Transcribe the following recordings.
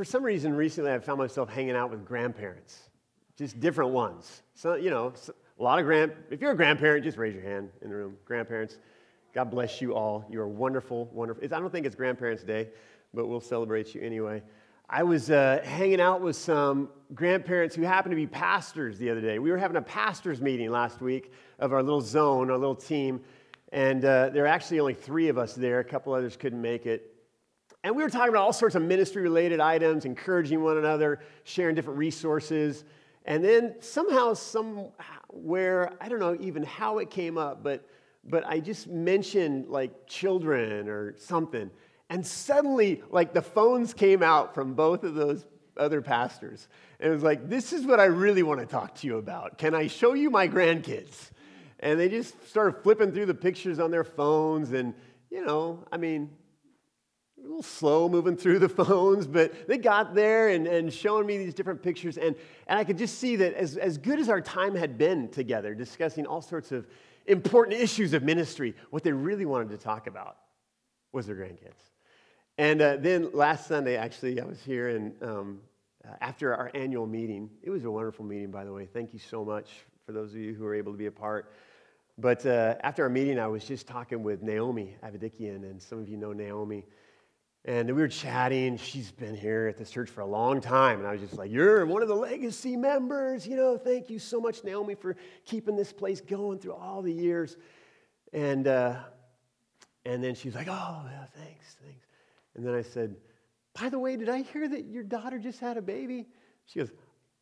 for some reason, recently I've found myself hanging out with grandparents, just different ones. So, you know, a lot of grand, if you're a grandparent, just raise your hand in the room. Grandparents, God bless you all. You are wonderful, wonderful. I don't think it's Grandparents' Day, but we'll celebrate you anyway. I was uh, hanging out with some grandparents who happen to be pastors the other day. We were having a pastors meeting last week of our little zone, our little team, and uh, there are actually only three of us there. A couple others couldn't make it. And we were talking about all sorts of ministry related items, encouraging one another, sharing different resources. And then somehow, somewhere, I don't know even how it came up, but, but I just mentioned like children or something. And suddenly, like the phones came out from both of those other pastors. And it was like, this is what I really want to talk to you about. Can I show you my grandkids? And they just started flipping through the pictures on their phones. And, you know, I mean, little slow moving through the phones, but they got there and, and showing me these different pictures. And, and I could just see that as, as good as our time had been together, discussing all sorts of important issues of ministry, what they really wanted to talk about was their grandkids. And uh, then last Sunday, actually, I was here, and um, uh, after our annual meeting, it was a wonderful meeting, by the way. Thank you so much for those of you who were able to be a part. But uh, after our meeting, I was just talking with Naomi Avedikian, and some of you know Naomi. And we were chatting. She's been here at this church for a long time. And I was just like, You're one of the legacy members. You know, thank you so much, Naomi, for keeping this place going through all the years. And, uh, and then she's like, Oh, yeah, thanks, thanks. And then I said, By the way, did I hear that your daughter just had a baby? She goes,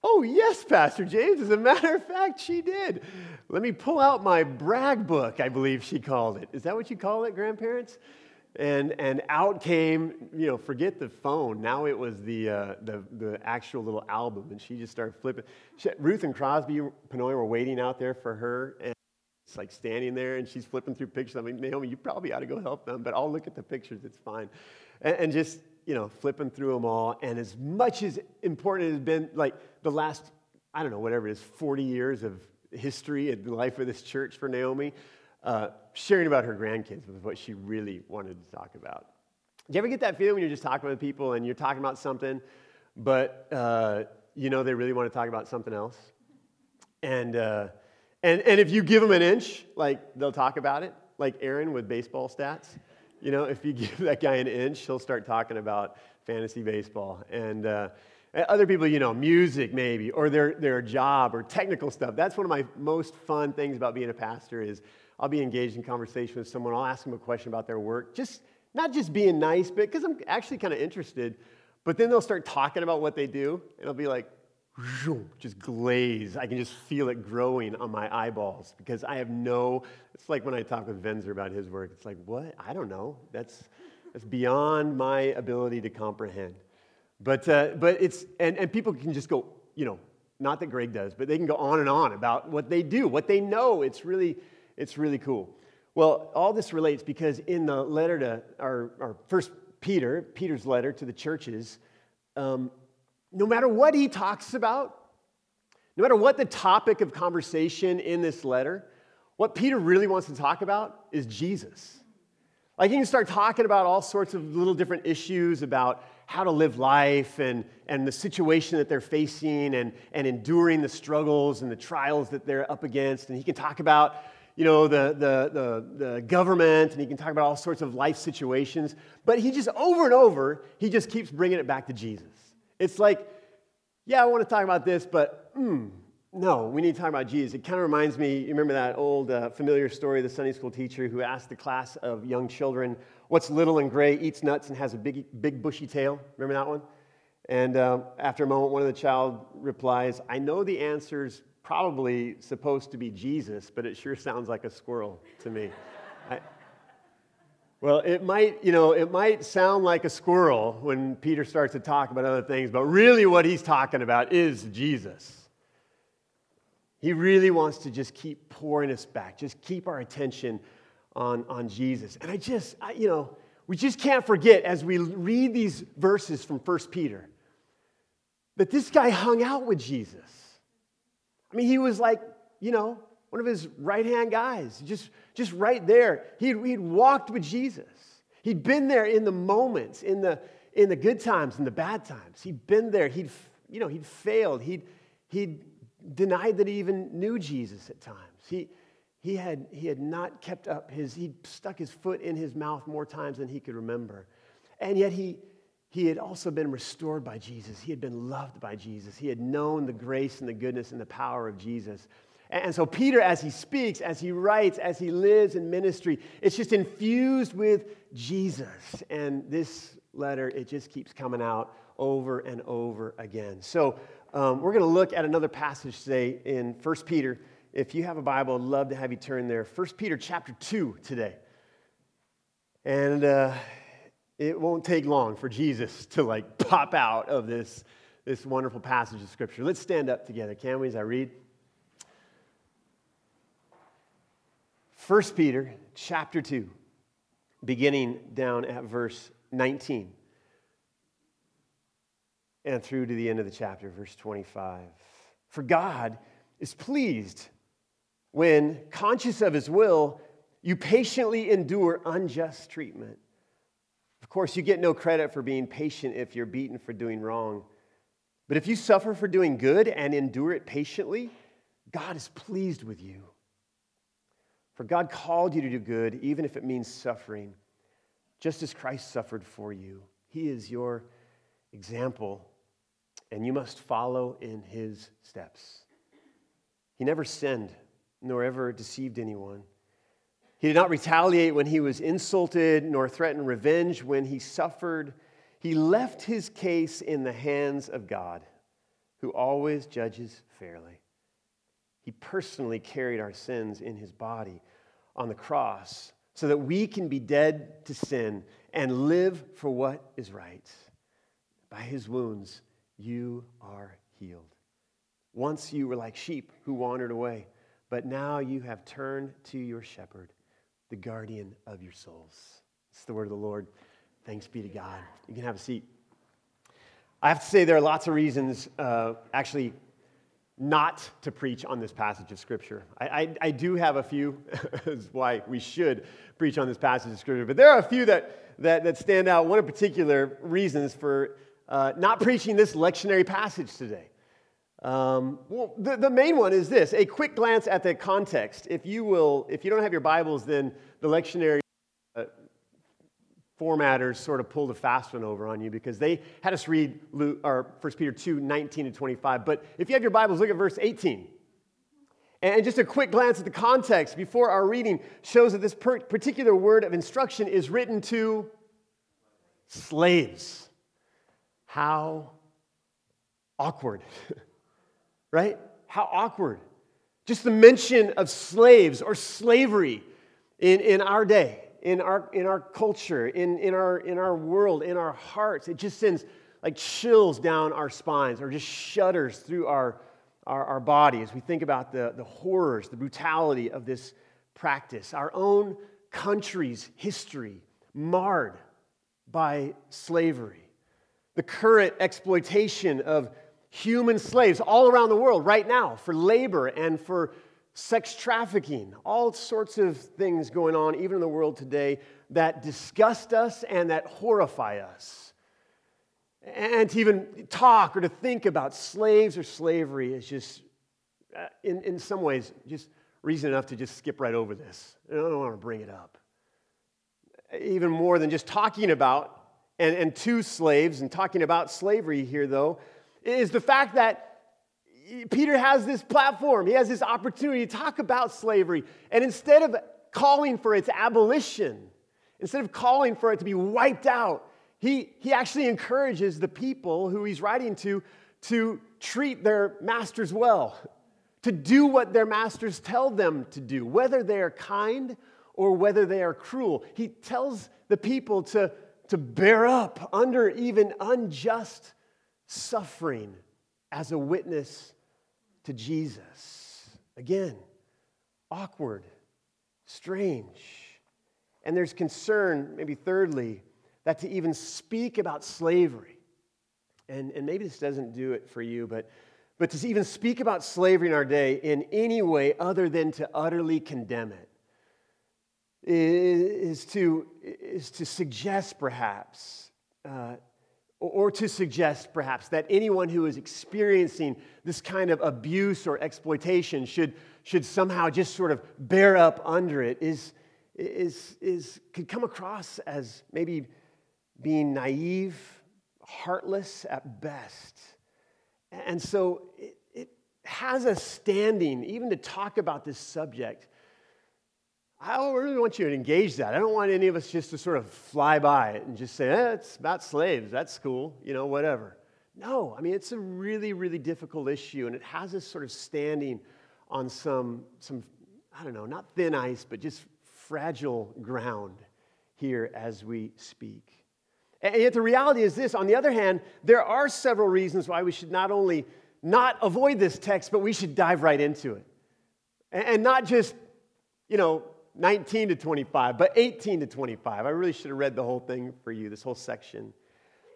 Oh, yes, Pastor James. As a matter of fact, she did. Let me pull out my brag book, I believe she called it. Is that what you call it, grandparents? And, and out came, you know, forget the phone. Now it was the, uh, the, the actual little album. And she just started flipping. She, Ruth and Crosby Panoy were waiting out there for her. And it's like standing there and she's flipping through pictures. I mean, Naomi, you probably ought to go help them, but I'll look at the pictures. It's fine and, and just, you know, flipping through them all. And as much as important it has been, like the last, I don't know, whatever it is, 40 years of history and the life of this church for Naomi, uh, sharing about her grandkids was what she really wanted to talk about. Do you ever get that feeling when you're just talking with people and you're talking about something, but uh, you know they really want to talk about something else? And, uh, and, and if you give them an inch, like they'll talk about it, like Aaron with baseball stats. You know, if you give that guy an inch, he'll start talking about fantasy baseball. And uh, other people, you know, music maybe, or their, their job or technical stuff. That's one of my most fun things about being a pastor is I'll be engaged in conversation with someone. I'll ask them a question about their work. Just not just being nice, but because I'm actually kind of interested. But then they'll start talking about what they do, and I'll be like, just glaze. I can just feel it growing on my eyeballs because I have no. It's like when I talk with Venzer about his work. It's like, what? I don't know. That's, that's beyond my ability to comprehend. But, uh, but it's, and, and people can just go, you know, not that Greg does, but they can go on and on about what they do, what they know. It's really, it's really cool. Well, all this relates because in the letter to our, our first Peter, Peter's letter to the churches, um, no matter what he talks about, no matter what the topic of conversation in this letter, what Peter really wants to talk about is Jesus. Like he can start talking about all sorts of little different issues about how to live life and, and the situation that they're facing and, and enduring the struggles and the trials that they're up against. And he can talk about, you know, the, the, the, the government and he can talk about all sorts of life situations. But he just, over and over, he just keeps bringing it back to Jesus. It's like, yeah, I want to talk about this, but mm, no, we need to talk about Jesus. It kind of reminds me, you remember that old uh, familiar story of the Sunday school teacher who asked the class of young children, What's little and gray, eats nuts, and has a big, big bushy tail? Remember that one? And uh, after a moment, one of the child replies, I know the answer's probably supposed to be Jesus, but it sure sounds like a squirrel to me. I, well, it might, you know, it might sound like a squirrel when Peter starts to talk about other things, but really what he's talking about is Jesus. He really wants to just keep pouring us back, just keep our attention on, on Jesus. And I just, I, you know, we just can't forget as we read these verses from 1 Peter that this guy hung out with Jesus. I mean, he was like, you know, one of his right hand guys, just, just right there. He'd, he'd walked with Jesus. He'd been there in the moments, in the, in the good times and the bad times. He'd been there. He'd, you know, he'd failed. He'd, he'd denied that he even knew Jesus at times. He, he, had, he had not kept up his, he'd stuck his foot in his mouth more times than he could remember. And yet he, he had also been restored by Jesus. He had been loved by Jesus. He had known the grace and the goodness and the power of Jesus. And so, Peter, as he speaks, as he writes, as he lives in ministry, it's just infused with Jesus. And this letter, it just keeps coming out over and over again. So, um, we're going to look at another passage today in 1 Peter. If you have a Bible, I'd love to have you turn there. 1 Peter chapter 2 today. And uh, it won't take long for Jesus to like pop out of this, this wonderful passage of Scripture. Let's stand up together, can we, as I read? 1 Peter chapter 2, beginning down at verse 19 and through to the end of the chapter, verse 25. For God is pleased when, conscious of his will, you patiently endure unjust treatment. Of course, you get no credit for being patient if you're beaten for doing wrong. But if you suffer for doing good and endure it patiently, God is pleased with you. For God called you to do good, even if it means suffering, just as Christ suffered for you. He is your example, and you must follow in his steps. He never sinned, nor ever deceived anyone. He did not retaliate when he was insulted, nor threaten revenge when he suffered. He left his case in the hands of God, who always judges fairly. He personally carried our sins in his body on the cross so that we can be dead to sin and live for what is right. By his wounds, you are healed. Once you were like sheep who wandered away, but now you have turned to your shepherd, the guardian of your souls. It's the word of the Lord. Thanks be to God. You can have a seat. I have to say, there are lots of reasons, uh, actually, not to preach on this passage of Scripture. I, I, I do have a few, is why we should preach on this passage of Scripture, but there are a few that, that, that stand out. One of particular reasons for uh, not preaching this lectionary passage today. Um, well, the, the main one is this a quick glance at the context. If you will, if you don't have your Bibles, then the lectionary formatters sort of pulled a fast one over on you because they had us read Luke, or 1 Peter 2 19 to 25. But if you have your Bibles, look at verse 18. And just a quick glance at the context before our reading shows that this particular word of instruction is written to slaves. How awkward, right? How awkward. Just the mention of slaves or slavery in, in our day in our, in our culture, in, in, our, in our world, in our hearts. It just sends like chills down our spines or just shudders through our, our, our body as we think about the, the horrors, the brutality of this practice. Our own country's history marred by slavery, the current exploitation of human slaves all around the world right now for labor and for sex trafficking, all sorts of things going on, even in the world today, that disgust us and that horrify us. And to even talk or to think about slaves or slavery is just, uh, in, in some ways, just reason enough to just skip right over this. I don't want to bring it up. Even more than just talking about and, and to slaves and talking about slavery here, though, is the fact that Peter has this platform, he has this opportunity to talk about slavery. And instead of calling for its abolition, instead of calling for it to be wiped out, he, he actually encourages the people who he's writing to to treat their masters well, to do what their masters tell them to do, whether they are kind or whether they are cruel. He tells the people to, to bear up under even unjust suffering as a witness to Jesus. Again, awkward, strange. And there's concern, maybe thirdly, that to even speak about slavery, and, and maybe this doesn't do it for you, but, but to even speak about slavery in our day in any way other than to utterly condemn it is to, is to suggest perhaps uh, or to suggest perhaps that anyone who is experiencing this kind of abuse or exploitation should, should somehow just sort of bear up under it is, is, is, could come across as maybe being naive, heartless at best. And so it, it has a standing, even to talk about this subject. I really want you to engage that. I don't want any of us just to sort of fly by it and just say, eh, it's about slaves. That's cool, you know, whatever. No, I mean, it's a really, really difficult issue, and it has this sort of standing on some, some I don't know, not thin ice, but just fragile ground here as we speak. And yet the reality is this on the other hand, there are several reasons why we should not only not avoid this text, but we should dive right into it. And not just, you know, 19 to 25, but 18 to 25. I really should have read the whole thing for you, this whole section.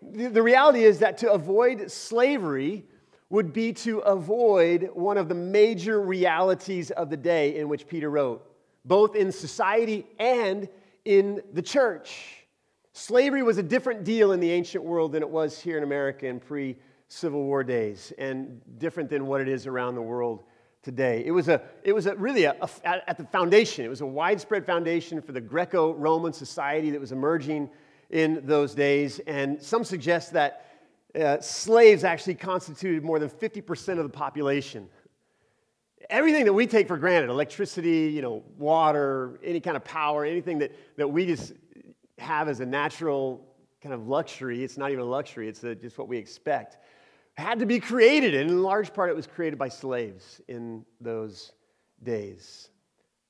The, the reality is that to avoid slavery would be to avoid one of the major realities of the day in which Peter wrote, both in society and in the church. Slavery was a different deal in the ancient world than it was here in America in pre Civil War days, and different than what it is around the world today. It was, a, it was a, really a, a, at the foundation, it was a widespread foundation for the Greco Roman society that was emerging in those days. And some suggest that uh, slaves actually constituted more than 50% of the population. Everything that we take for granted, electricity, you know, water, any kind of power, anything that, that we just have as a natural kind of luxury, it's not even a luxury, it's a, just what we expect had to be created, and in large part it was created by slaves in those days.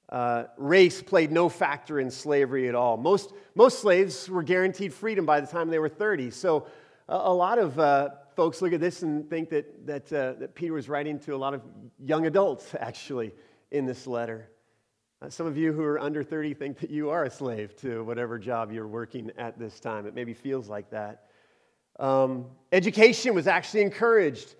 Uh, race played no factor in slavery at all. Most, most slaves were guaranteed freedom by the time they were 30. So a, a lot of uh, folks look at this and think that, that, uh, that Peter was writing to a lot of young adults, actually, in this letter. Uh, some of you who are under 30 think that you are a slave to whatever job you're working at this time. It maybe feels like that. Um, education was actually encouraged.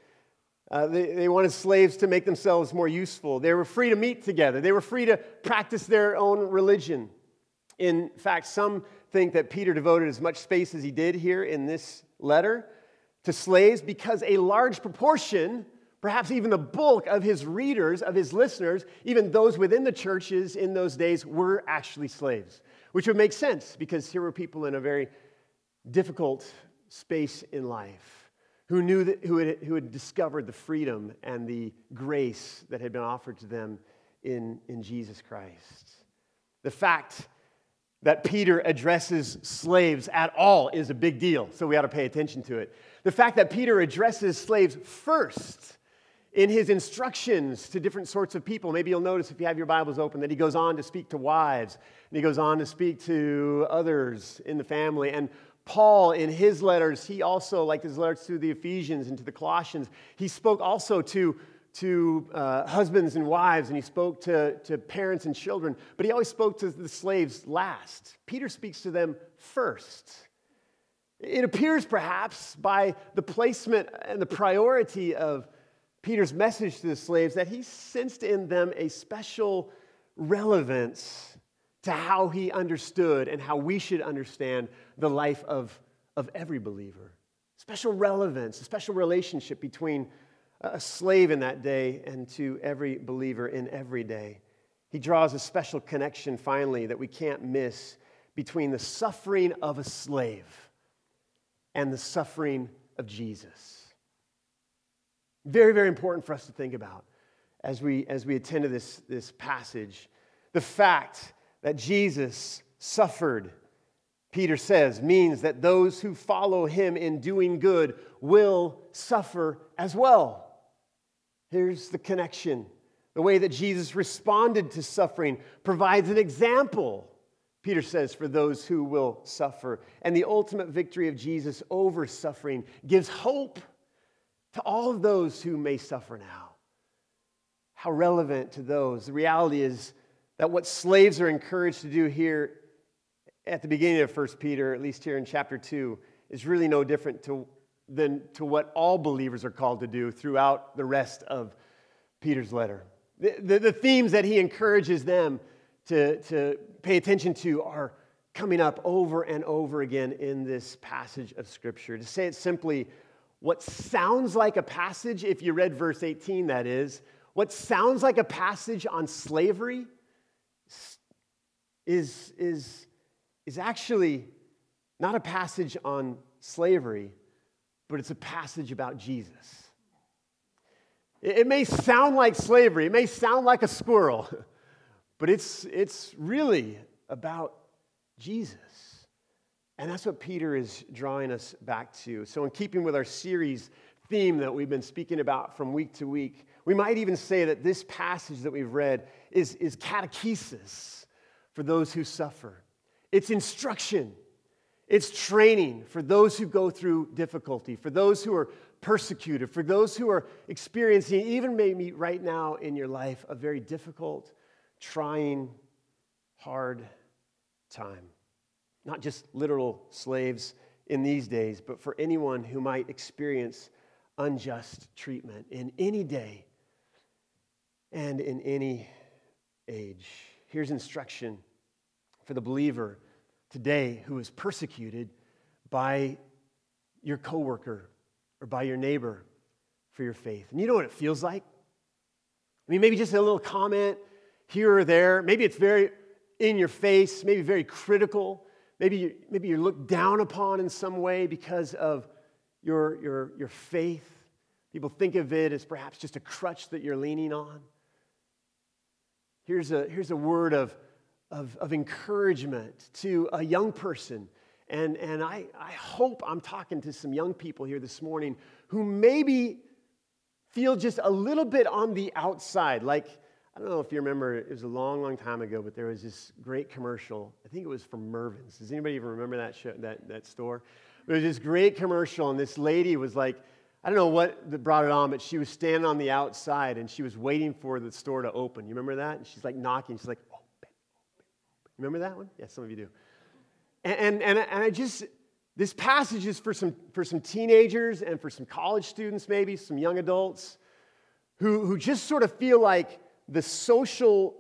Uh, they, they wanted slaves to make themselves more useful. They were free to meet together, they were free to practice their own religion. In fact, some think that Peter devoted as much space as he did here in this letter to slaves because a large proportion, perhaps even the bulk of his readers, of his listeners, even those within the churches in those days, were actually slaves, which would make sense because here were people in a very difficult space in life, who knew that, who, had, who had discovered the freedom and the grace that had been offered to them in, in Jesus Christ. The fact that Peter addresses slaves at all is a big deal, so we ought to pay attention to it. The fact that Peter addresses slaves first in his instructions to different sorts of people, maybe you'll notice if you have your Bibles open that he goes on to speak to wives, and he goes on to speak to others in the family. And Paul, in his letters, he also, like his letters to the Ephesians and to the Colossians, he spoke also to, to uh, husbands and wives, and he spoke to, to parents and children, but he always spoke to the slaves last. Peter speaks to them first. It appears perhaps by the placement and the priority of Peter's message to the slaves that he sensed in them a special relevance to how he understood and how we should understand the life of, of every believer. Special relevance, a special relationship between a slave in that day and to every believer in every day. He draws a special connection, finally, that we can't miss between the suffering of a slave and the suffering of Jesus. Very, very important for us to think about as we, as we attend to this, this passage. The fact that Jesus suffered, Peter says, means that those who follow him in doing good will suffer as well. Here's the connection. The way that Jesus responded to suffering provides an example, Peter says, for those who will suffer. And the ultimate victory of Jesus over suffering gives hope to all of those who may suffer now. How relevant to those. The reality is, that what slaves are encouraged to do here at the beginning of 1 Peter, at least here in chapter 2, is really no different to, than to what all believers are called to do throughout the rest of Peter's letter. The, the, the themes that he encourages them to, to pay attention to are coming up over and over again in this passage of Scripture. To say it simply, what sounds like a passage, if you read verse 18, that is, what sounds like a passage on slavery is, is, is actually not a passage on slavery, but it's a passage about Jesus. It, it may sound like slavery, it may sound like a squirrel, but it's, it's really about Jesus. And that's what Peter is drawing us back to. So, in keeping with our series theme that we've been speaking about from week to week, we might even say that this passage that we've read is, is catechesis for those who suffer. It's instruction, it's training for those who go through difficulty, for those who are persecuted, for those who are experiencing, even maybe right now in your life, a very difficult, trying, hard time. Not just literal slaves in these days, but for anyone who might experience unjust treatment in any day and in any age. Here's instruction for the believer today who is persecuted by your coworker or by your neighbor for your faith. And you know what it feels like? I mean, maybe just a little comment here or there. Maybe it's very in your face, maybe very critical. Maybe, you, maybe you're looked down upon in some way because of your, your, your faith. People think of it as perhaps just a crutch that you're leaning on. Here's a, here's a word of, of, of encouragement to a young person. And, and I, I hope I'm talking to some young people here this morning who maybe feel just a little bit on the outside. Like, I don't know if you remember, it was a long, long time ago, but there was this great commercial. I think it was from Mervyn's. Does anybody even remember that, show, that, that store? There was this great commercial, and this lady was like, I don't know what brought it on, but she was standing on the outside and she was waiting for the store to open. You remember that? And she's like knocking. She's like, open, open, open. Remember that one? Yeah, some of you do. And, and, and, I just, this passage is for some, for some teenagers and for some college students, maybe, some young adults who, who just sort of feel like the social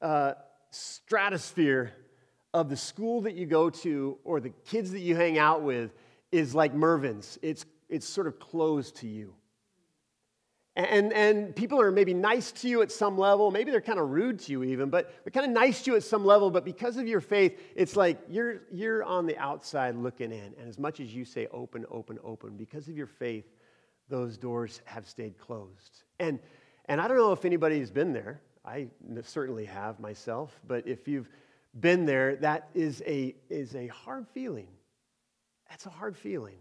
uh, stratosphere of the school that you go to or the kids that you hang out with is like Mervyn's. It's it's sort of closed to you. And, and people are maybe nice to you at some level. Maybe they're kind of rude to you, even, but they're kind of nice to you at some level. But because of your faith, it's like you're, you're on the outside looking in. And as much as you say open, open, open, because of your faith, those doors have stayed closed. And, and I don't know if anybody's been there. I certainly have myself. But if you've been there, that is a, is a hard feeling. That's a hard feeling.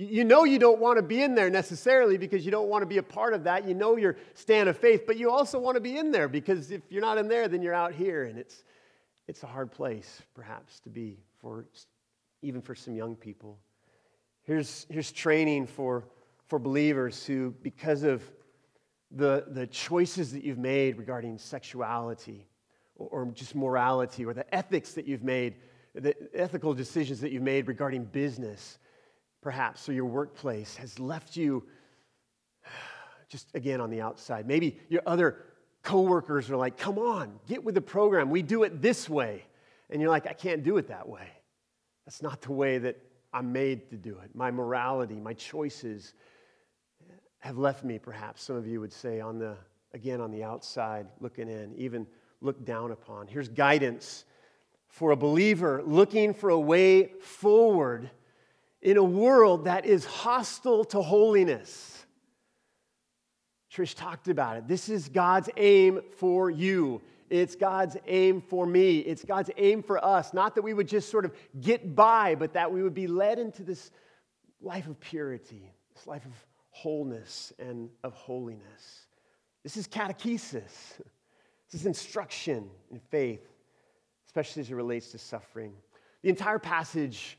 You know you don't want to be in there necessarily because you don't want to be a part of that. You know your stand of faith, but you also want to be in there because if you're not in there, then you're out here. And it's, it's a hard place, perhaps, to be for even for some young people. Here's, here's training for, for believers who, because of the, the choices that you've made regarding sexuality or, or just morality or the ethics that you've made, the ethical decisions that you've made regarding business perhaps, or your workplace has left you just again on the outside. Maybe your other coworkers are like, come on, get with the program. We do it this way. And you're like, I can't do it that way. That's not the way that I'm made to do it. My morality, my choices have left me, perhaps, some of you would say, on the, again, on the outside, looking in, even looked down upon. Here's guidance for a believer looking for a way forward in a world that is hostile to holiness. Trish talked about it. This is God's aim for you. It's God's aim for me. It's God's aim for us. Not that we would just sort of get by, but that we would be led into this life of purity, this life of wholeness and of holiness. This is catechesis. This is instruction in faith, especially as it relates to suffering. The entire passage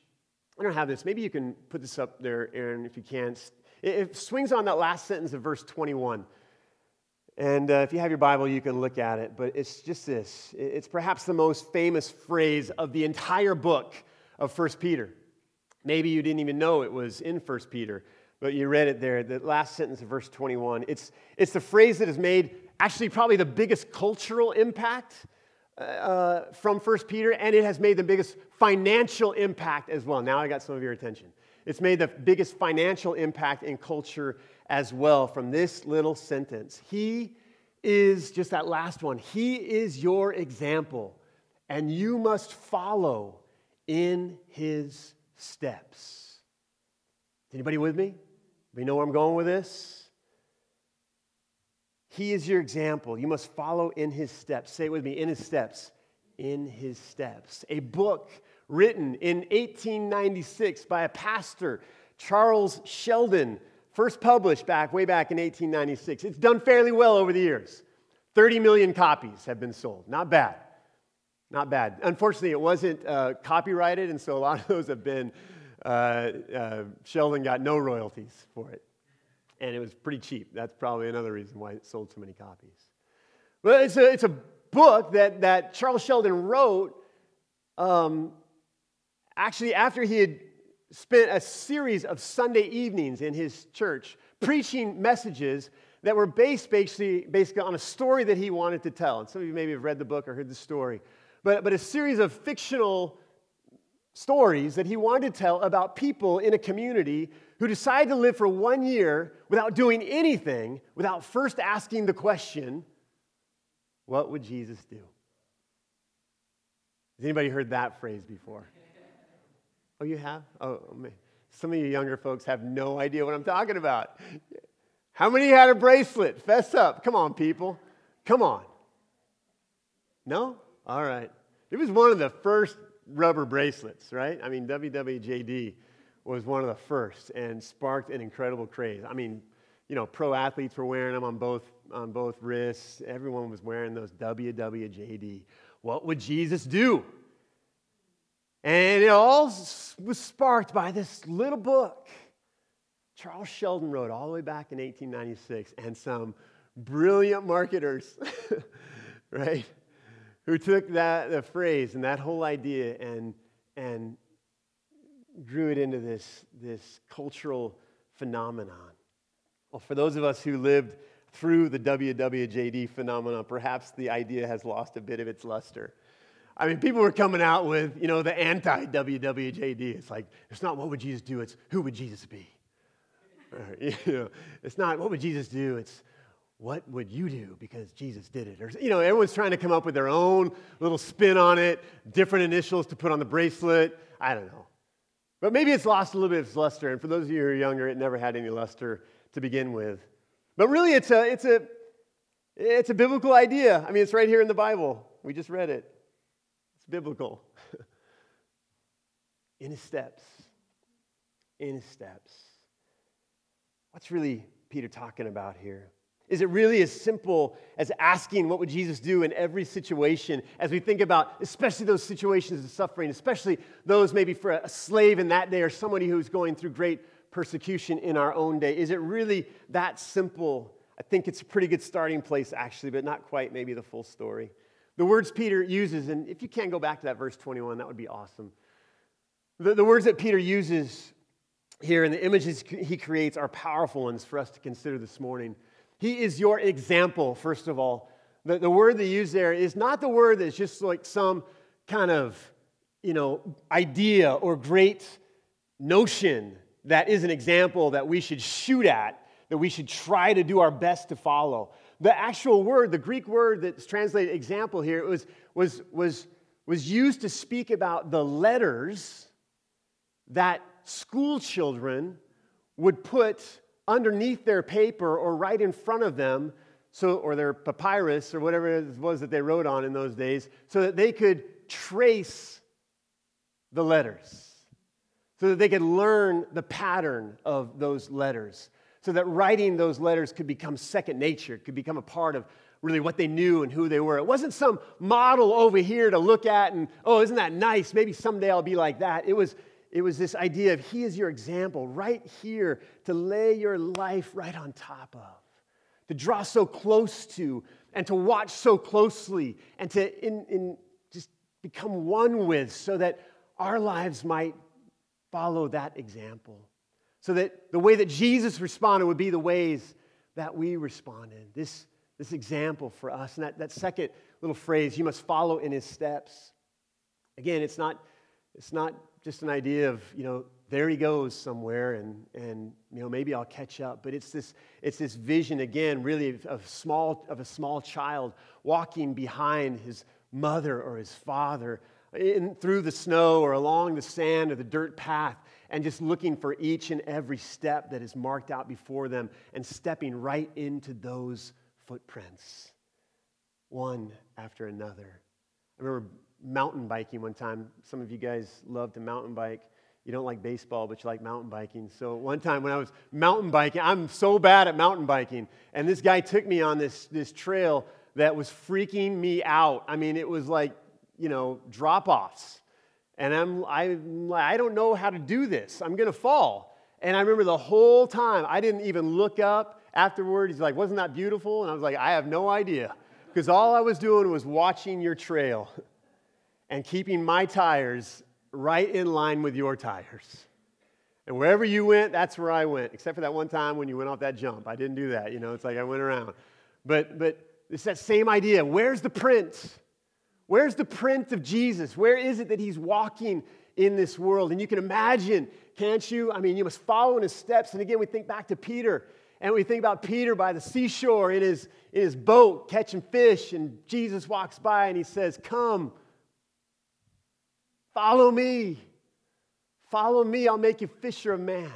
I don't have this. Maybe you can put this up there, Aaron, if you can. It swings on that last sentence of verse 21. And uh, if you have your Bible, you can look at it. But it's just this it's perhaps the most famous phrase of the entire book of 1 Peter. Maybe you didn't even know it was in 1 Peter, but you read it there, the last sentence of verse 21. It's, it's the phrase that has made actually probably the biggest cultural impact uh, from First Peter, and it has made the biggest financial impact as well. Now I got some of your attention. It's made the biggest financial impact in culture as well from this little sentence. He is just that last one. He is your example, and you must follow in his steps. Anybody with me? We know where I'm going with this? He is your example. You must follow in his steps. Say it with me in his steps. In his steps. A book written in 1896 by a pastor, Charles Sheldon, first published back way back in 1896. It's done fairly well over the years. 30 million copies have been sold. Not bad. Not bad. Unfortunately, it wasn't uh, copyrighted, and so a lot of those have been, uh, uh, Sheldon got no royalties for it. And it was pretty cheap. That's probably another reason why it sold so many copies. But it's a, it's a book that, that Charles Sheldon wrote um, actually after he had spent a series of Sunday evenings in his church preaching messages that were based basically, basically on a story that he wanted to tell. And some of you maybe have read the book or heard the story. But, but a series of fictional stories that he wanted to tell about people in a community who decided to live for one year without doing anything, without first asking the question, what would Jesus do? Has anybody heard that phrase before? Oh, you have? Oh, man. Some of you younger folks have no idea what I'm talking about. How many had a bracelet? Fess up. Come on, people. Come on. No? All right. It was one of the first rubber bracelets, right? I mean, WWJD was one of the first and sparked an incredible craze. I mean, you know, pro athletes were wearing them on both, on both wrists. Everyone was wearing those WWJD. What would Jesus do? And it all was sparked by this little book Charles Sheldon wrote all the way back in 1896, and some brilliant marketers, right, who took that the phrase and that whole idea and, and grew it into this, this cultural phenomenon. Well, for those of us who lived through the WWJD phenomenon, perhaps the idea has lost a bit of its luster. I mean, people were coming out with, you know, the anti WWJD. It's like, it's not what would Jesus do, it's who would Jesus be? Or, you know, it's not what would Jesus do, it's what would you do because Jesus did it? Or, you know, everyone's trying to come up with their own little spin on it, different initials to put on the bracelet. I don't know. But maybe it's lost a little bit of its luster. And for those of you who are younger, it never had any luster to begin with. But really, it's a, it's a, it's a biblical idea. I mean, it's right here in the Bible. We just read it It's biblical. in his steps. In his steps. What's really Peter talking about here? Is it really as simple as asking what would Jesus do in every situation as we think about, especially those situations of suffering, especially those maybe for a slave in that day or somebody who's going through great persecution in our own day? Is it really that simple? I think it's a pretty good starting place, actually, but not quite maybe the full story. The words Peter uses, and if you can go back to that verse 21, that would be awesome. The, the words that Peter uses here and the images he creates are powerful ones for us to consider this morning. He is your example, first of all. The, the word they use there is not the word that's just like some kind of, you know, idea or great notion that is an example that we should shoot at, that we should try to do our best to follow. The actual word, the Greek word that's translated example here, was, was, was, was used to speak about the letters that school children would put underneath their paper or right in front of them, so, or their papyrus or whatever it was that they wrote on in those days, so that they could trace the letters, so that they could learn the pattern of those letters so that writing those letters could become second nature, could become a part of really what they knew and who they were. It wasn't some model over here to look at and, oh, isn't that nice? Maybe someday I'll be like that. It was, it was this idea of He is your example right here to lay your life right on top of, to draw so close to, and to watch so closely, and to in, in just become one with so that our lives might follow that example. So that the way that Jesus responded would be the ways that we responded. This, this example for us. And that, that second little phrase, you must follow in his steps. Again, it's not, it's not just an idea of, you know, there he goes somewhere and, and you know, maybe I'll catch up. But it's this, it's this vision, again, really of, of, small, of a small child walking behind his mother or his father in, through the snow or along the sand or the dirt path and just looking for each and every step that is marked out before them and stepping right into those footprints, one after another. I remember mountain biking one time. Some of you guys love to mountain bike. You don't like baseball, but you like mountain biking. So one time when I was mountain biking, I'm so bad at mountain biking, and this guy took me on this, this trail that was freaking me out. I mean, it was like, you know, drop offs. And I'm, I, I don't know how to do this. I'm going to fall. And I remember the whole time, I didn't even look up afterward. He's like, Wasn't that beautiful? And I was like, I have no idea. Because all I was doing was watching your trail and keeping my tires right in line with your tires. And wherever you went, that's where I went, except for that one time when you went off that jump. I didn't do that. You know, it's like I went around. But, but it's that same idea. Where's the print? Where's the print of Jesus? Where is it that he's walking in this world? And you can imagine, can't you? I mean, you must follow in his steps. And again, we think back to Peter, and we think about Peter by the seashore in his, in his boat catching fish, and Jesus walks by and he says, Come, follow me. Follow me, I'll make you fisher of man.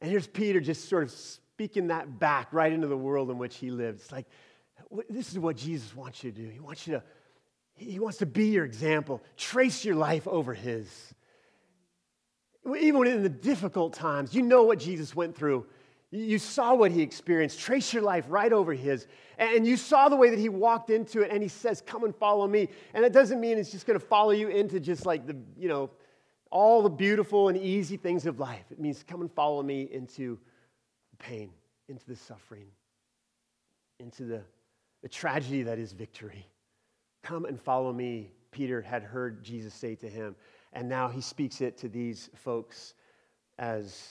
And here's Peter just sort of speaking that back right into the world in which he lived. It's like, this is what Jesus wants you to do. He wants you to he wants to be your example. Trace your life over His. Even in the difficult times, you know what Jesus went through. You saw what He experienced. Trace your life right over His. And you saw the way that He walked into it, and He says, Come and follow me. And it doesn't mean it's just going to follow you into just like the, you know, all the beautiful and easy things of life. It means come and follow me into the pain, into the suffering, into the, the tragedy that is victory. Come and follow me, Peter had heard Jesus say to him. And now he speaks it to these folks as,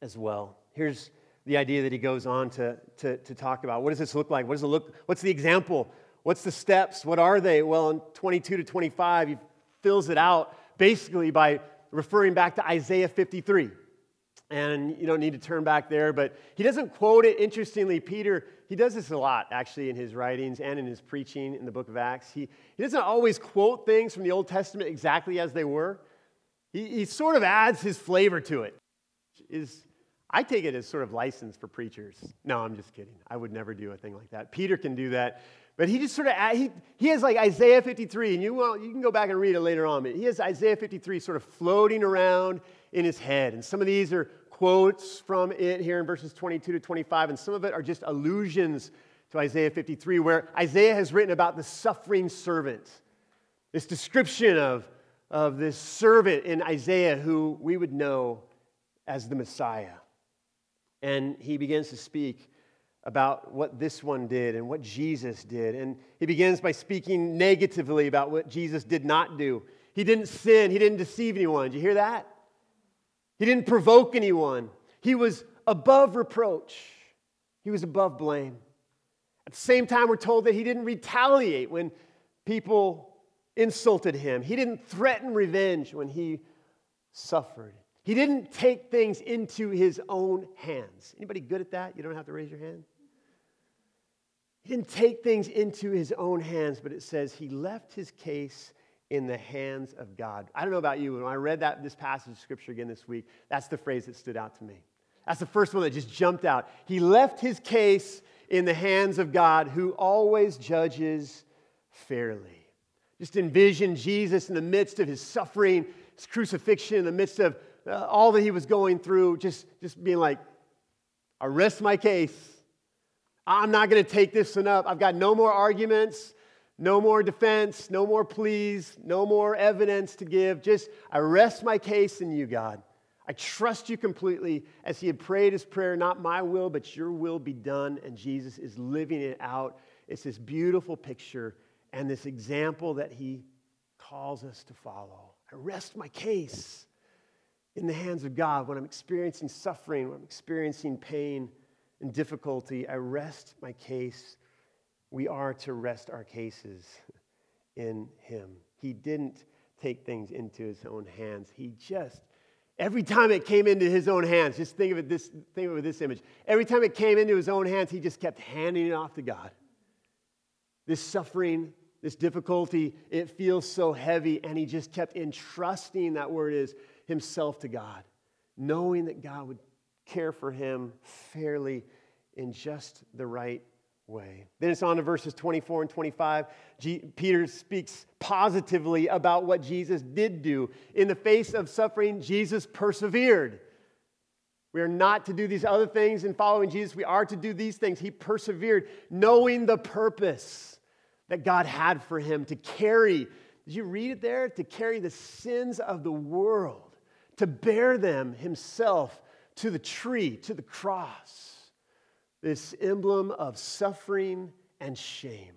as well. Here's the idea that he goes on to, to, to talk about. What does this look like? What does it look? What's the example? What's the steps? What are they? Well, in 22 to 25, he fills it out basically by referring back to Isaiah 53 and you don't need to turn back there, but he doesn't quote it. Interestingly, Peter, he does this a lot actually in his writings and in his preaching in the book of Acts. He, he doesn't always quote things from the Old Testament exactly as they were, he, he sort of adds his flavor to it. Is, I take it as sort of license for preachers. No, I'm just kidding. I would never do a thing like that. Peter can do that. But he just sort of, he, he has like Isaiah 53, and you, well, you can go back and read it later on, but he has Isaiah 53 sort of floating around in his head. And some of these are quotes from it here in verses 22 to 25, and some of it are just allusions to Isaiah 53, where Isaiah has written about the suffering servant. This description of, of this servant in Isaiah who we would know as the Messiah. And he begins to speak about what this one did and what Jesus did. And he begins by speaking negatively about what Jesus did not do. He didn't sin, he didn't deceive anyone. Did you hear that? He didn't provoke anyone. He was above reproach, he was above blame. At the same time, we're told that he didn't retaliate when people insulted him, he didn't threaten revenge when he suffered. He didn't take things into his own hands. Anybody good at that? You don't have to raise your hand. He didn't take things into his own hands, but it says he left his case in the hands of God. I don't know about you, but when I read that this passage of scripture again this week, that's the phrase that stood out to me. That's the first one that just jumped out. He left his case in the hands of God who always judges fairly. Just envision Jesus in the midst of his suffering, his crucifixion, in the midst of uh, all that he was going through, just, just being like, I rest my case. I'm not going to take this one up. I've got no more arguments. No more defense, no more pleas, no more evidence to give. Just, I rest my case in you, God. I trust you completely as he had prayed his prayer, not my will, but your will be done. And Jesus is living it out. It's this beautiful picture and this example that he calls us to follow. I rest my case in the hands of God when I'm experiencing suffering, when I'm experiencing pain and difficulty. I rest my case we are to rest our cases in Him. He didn't take things into His own hands. He just, every time it came into His own hands, just think of it this, think of it this image. Every time it came into His own hands, He just kept handing it off to God. This suffering, this difficulty, it feels so heavy, and He just kept entrusting that word is Himself to God, knowing that God would care for him fairly in just the right way. Then it's on to verses 24 and 25. G- Peter speaks positively about what Jesus did do. In the face of suffering, Jesus persevered. We are not to do these other things in following Jesus. We are to do these things. He persevered, knowing the purpose that God had for him to carry. Did you read it there? To carry the sins of the world, to bear them himself to the tree, to the cross, this emblem of suffering and shame.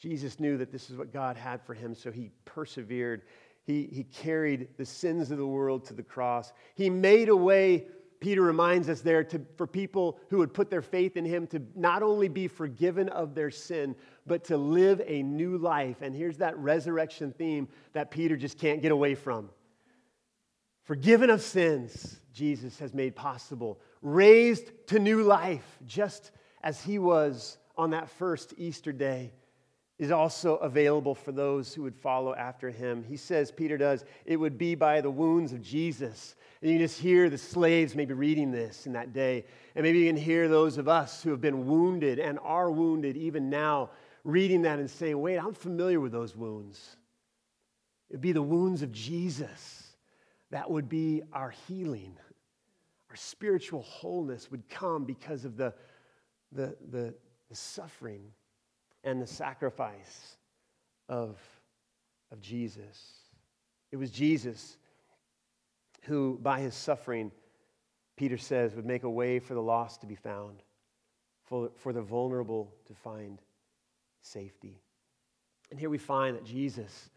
Jesus knew that this is what God had for him, so he persevered. He, he carried the sins of the world to the cross. He made a way, Peter reminds us there, to, for people who would put their faith in him to not only be forgiven of their sin, but to live a new life. And here's that resurrection theme that Peter just can't get away from. Forgiven of sins, Jesus has made possible, raised to new life, just as he was on that first Easter day, is also available for those who would follow after him. He says, Peter does, it would be by the wounds of Jesus. And you just hear the slaves maybe reading this in that day. And maybe you can hear those of us who have been wounded and are wounded even now reading that and saying, wait, I'm familiar with those wounds. It'd be the wounds of Jesus that would be our healing. Our spiritual wholeness would come because of the, the, the, the suffering and the sacrifice of, of Jesus. It was Jesus who, by his suffering, Peter says, would make a way for the lost to be found, for, for the vulnerable to find safety. And here we find that Jesus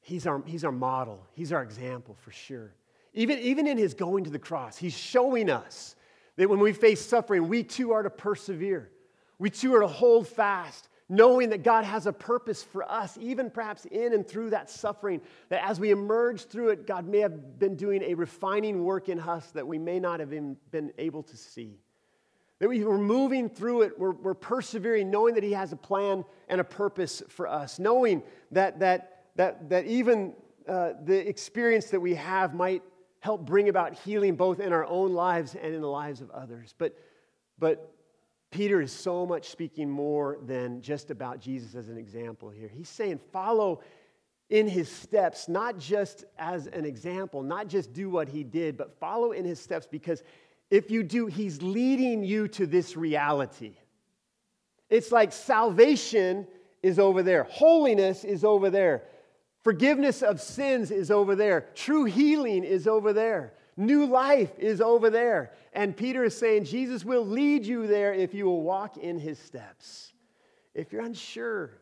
He's our, he's our model, he's our example for sure. Even, even in his going to the cross, he's showing us that when we face suffering, we too are to persevere. We too are to hold fast, knowing that God has a purpose for us, even perhaps in and through that suffering, that as we emerge through it, God may have been doing a refining work in us that we may not have been able to see. That we are moving through it, we're, we're persevering, knowing that He has a plan and a purpose for us, knowing that, that that, that even uh, the experience that we have might help bring about healing both in our own lives and in the lives of others. But, but Peter is so much speaking more than just about Jesus as an example here. He's saying, follow in his steps, not just as an example, not just do what he did, but follow in his steps because if you do, he's leading you to this reality. It's like salvation is over there, holiness is over there. Forgiveness of sins is over there. True healing is over there. New life is over there. And Peter is saying Jesus will lead you there if you will walk in his steps. If you're unsure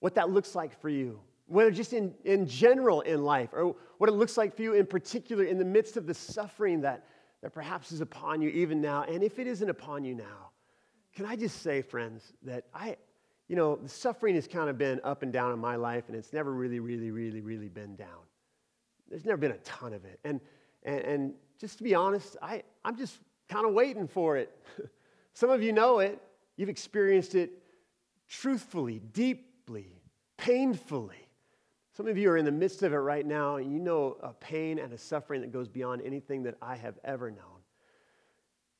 what that looks like for you, whether just in, in general in life or what it looks like for you in particular in the midst of the suffering that, that perhaps is upon you even now, and if it isn't upon you now, can I just say, friends, that I, you know, the suffering has kind of been up and down in my life, and it's never really, really, really, really been down. There's never been a ton of it. And, and, and just to be honest, I, I'm just kind of waiting for it. Some of you know it. You've experienced it truthfully, deeply, painfully. Some of you are in the midst of it right now, and you know a pain and a suffering that goes beyond anything that I have ever known.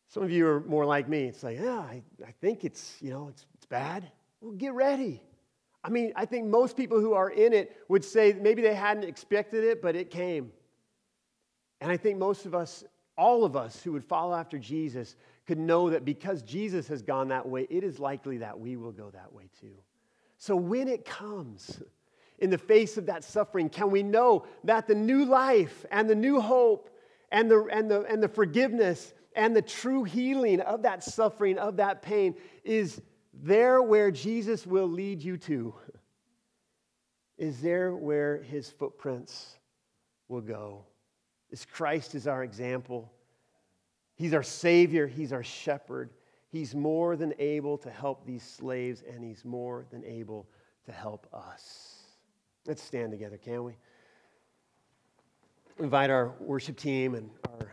Some of you are more like me. It's like, yeah, I, I think it's, you know, it's, it's bad. Well, get ready. I mean, I think most people who are in it would say maybe they hadn't expected it, but it came. And I think most of us, all of us who would follow after Jesus, could know that because Jesus has gone that way, it is likely that we will go that way too. So when it comes, in the face of that suffering, can we know that the new life and the new hope and the, and the, and the forgiveness and the true healing of that suffering, of that pain, is there where Jesus will lead you to is there where his footprints will go. Is Christ is our example. He's our Savior, He's our shepherd. He's more than able to help these slaves, and He's more than able to help us. Let's stand together, can we? Invite our worship team and our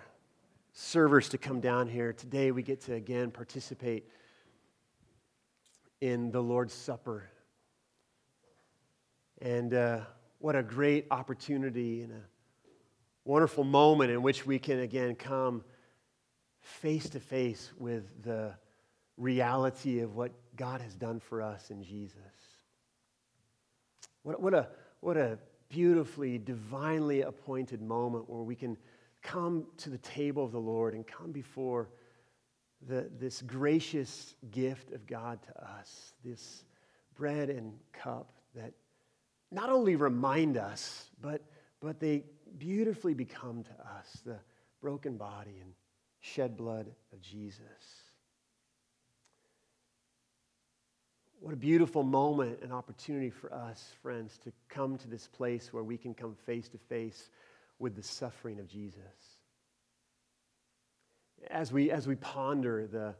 servers to come down here. Today we get to again participate in the Lord's Supper. And uh, what a great opportunity and a wonderful moment in which we can again come face to face with the reality of what God has done for us in Jesus. What, what, a, what a beautifully, divinely appointed moment where we can come to the table of the Lord and come before the, this gracious gift of God to us, this bread and cup that not only remind us, but, but they beautifully become to us the broken body and shed blood of Jesus. What a beautiful moment and opportunity for us, friends, to come to this place where we can come face to face with the suffering of Jesus. As we, as we ponder the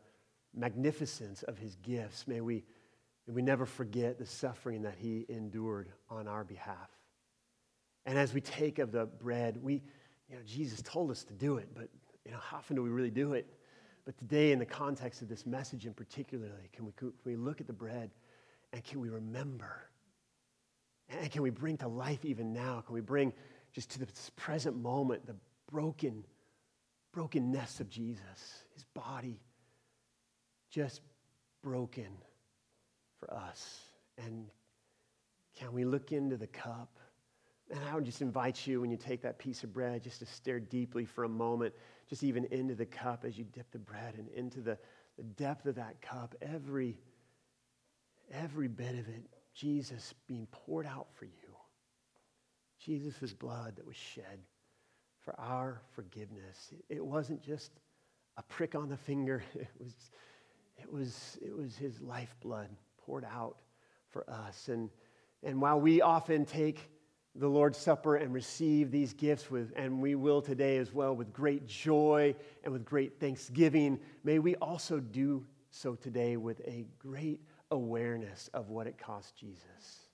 magnificence of his gifts, may we, may we never forget the suffering that he endured on our behalf. And as we take of the bread, we, you know, Jesus told us to do it, but you know, how often do we really do it? But today, in the context of this message in particularly, can we, can we look at the bread and can we remember? And can we bring to life even now? Can we bring just to this present moment the broken, brokenness of Jesus, his body just broken for us? And can we look into the cup? And I would just invite you when you take that piece of bread just to stare deeply for a moment, just even into the cup as you dip the bread and into the, the depth of that cup. Every, every bit of it, Jesus being poured out for you. Jesus' blood that was shed for our forgiveness. It wasn't just a prick on the finger, it was, it was, it was his lifeblood poured out for us. And, and while we often take the Lord's Supper and receive these gifts with, and we will today as well, with great joy and with great thanksgiving. May we also do so today with a great awareness of what it cost Jesus,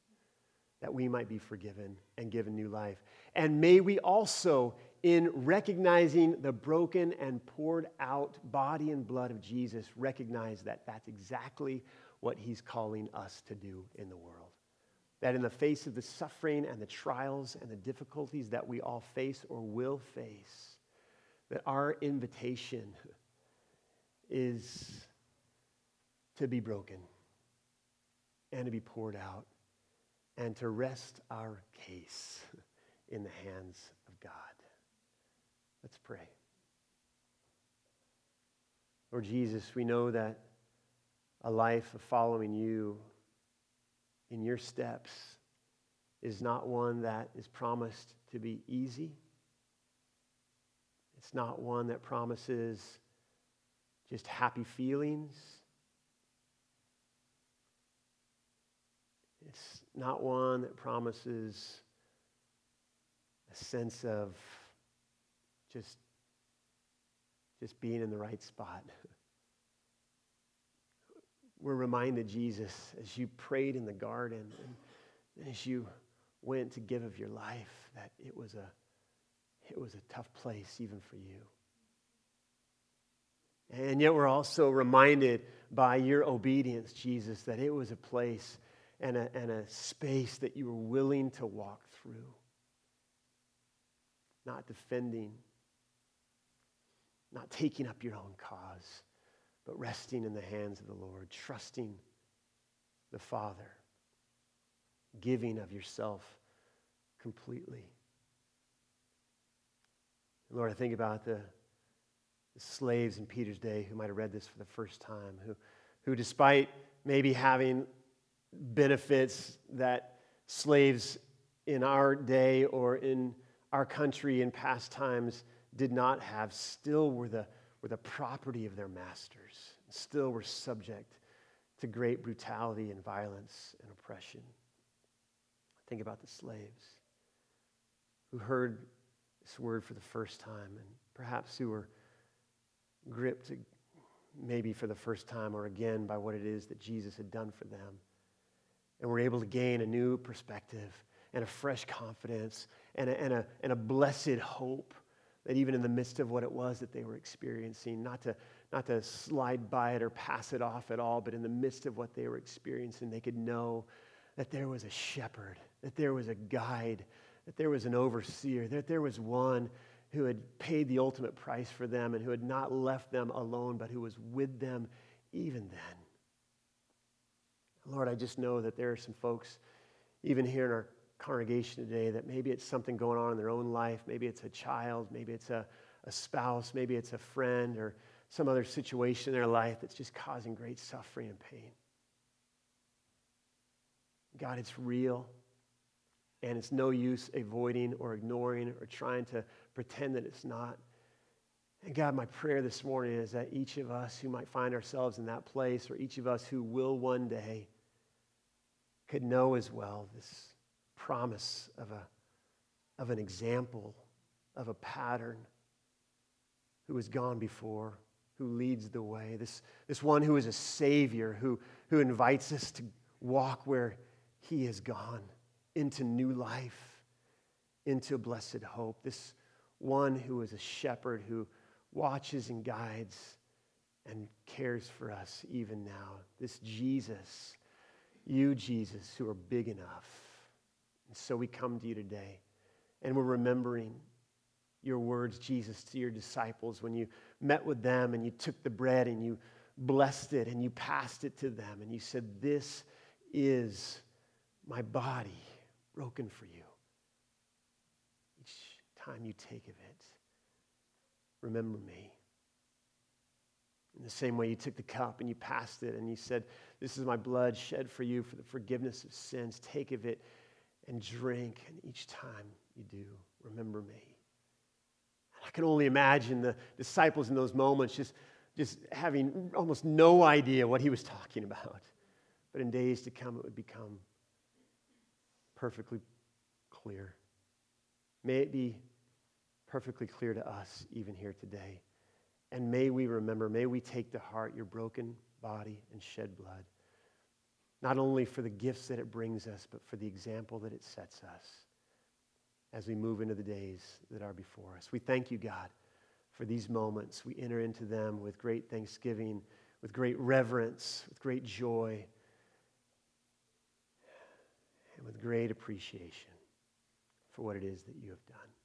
that we might be forgiven and given new life. And may we also, in recognizing the broken and poured out body and blood of Jesus, recognize that that's exactly what he's calling us to do in the world that in the face of the suffering and the trials and the difficulties that we all face or will face, that our invitation is to be broken and to be poured out and to rest our case in the hands of God. Let's pray. Lord Jesus, we know that a life of following you in your steps is not one that is promised to be easy. It's not one that promises just happy feelings. It's not one that promises a sense of just, just being in the right spot. we're reminded, Jesus, as you prayed in the garden and as you went to give of your life, that it was a, it was a tough place even for you. And yet we're also reminded by your obedience, Jesus, that it was a place and a, and a space that you were willing to walk through. Not defending, not taking up your own cause but resting in the hands of the Lord, trusting the Father, giving of yourself completely. Lord, I think about the, the, slaves in Peter's day who might have read this for the first time, who, who despite maybe having benefits that slaves in our day or in our country in past times did not have, still were the were the property of their masters still were subject to great brutality and violence and oppression. Think about the slaves who heard this word for the first time and perhaps who were gripped maybe for the first time or again by what it is that Jesus had done for them. And we're able to gain a new perspective and a fresh confidence and a, and a, and a blessed hope that even in the midst of what it was that they were experiencing, not to, not to slide by it or pass it off at all, but in the midst of what they were experiencing, they could know that there was a shepherd, that there was a guide, that there was an overseer, that there was one who had paid the ultimate price for them and who had not left them alone, but who was with them even then. Lord, I just know that there are some folks, even here in our congregation today, that maybe it's something going on in their own life. Maybe it's a child, maybe it's a, a spouse, maybe it's a friend or some other situation in their life that's just causing great suffering and pain. God, it's real. And it's no use avoiding or ignoring or trying to pretend that it's not. And God, my prayer this morning is that each of us who might find ourselves in that place, or each of us who will one day, could know as well this promise of, a, of an example, of a pattern, who has gone before, who leads the way, this, this one who is a Savior, who, who invites us to walk where He has gone into new life, into blessed hope. This one who is a shepherd who watches and guides and cares for us even now. This Jesus, you, Jesus, who are big enough. And so we come to you today and we're remembering your words, Jesus, to your disciples when you met with them and you took the bread and you blessed it and you passed it to them and you said, This is my body broken for you. Each time you take of it, remember me. In the same way, you took the cup and you passed it and you said, This is my blood shed for you for the forgiveness of sins. Take of it and drink. And each time you do, remember me. I can only imagine the disciples in those moments just, just having almost no idea what he was talking about. But in days to come, it would become perfectly clear. May it be perfectly clear to us even here today. And may we remember, may we take to heart your broken body and shed blood, not only for the gifts that it brings us, but for the example that it sets us as we move into the days that are before us. We thank you, God, for these moments. We enter into them with great thanksgiving, with great reverence, with great joy and with great appreciation for what it is that you have done.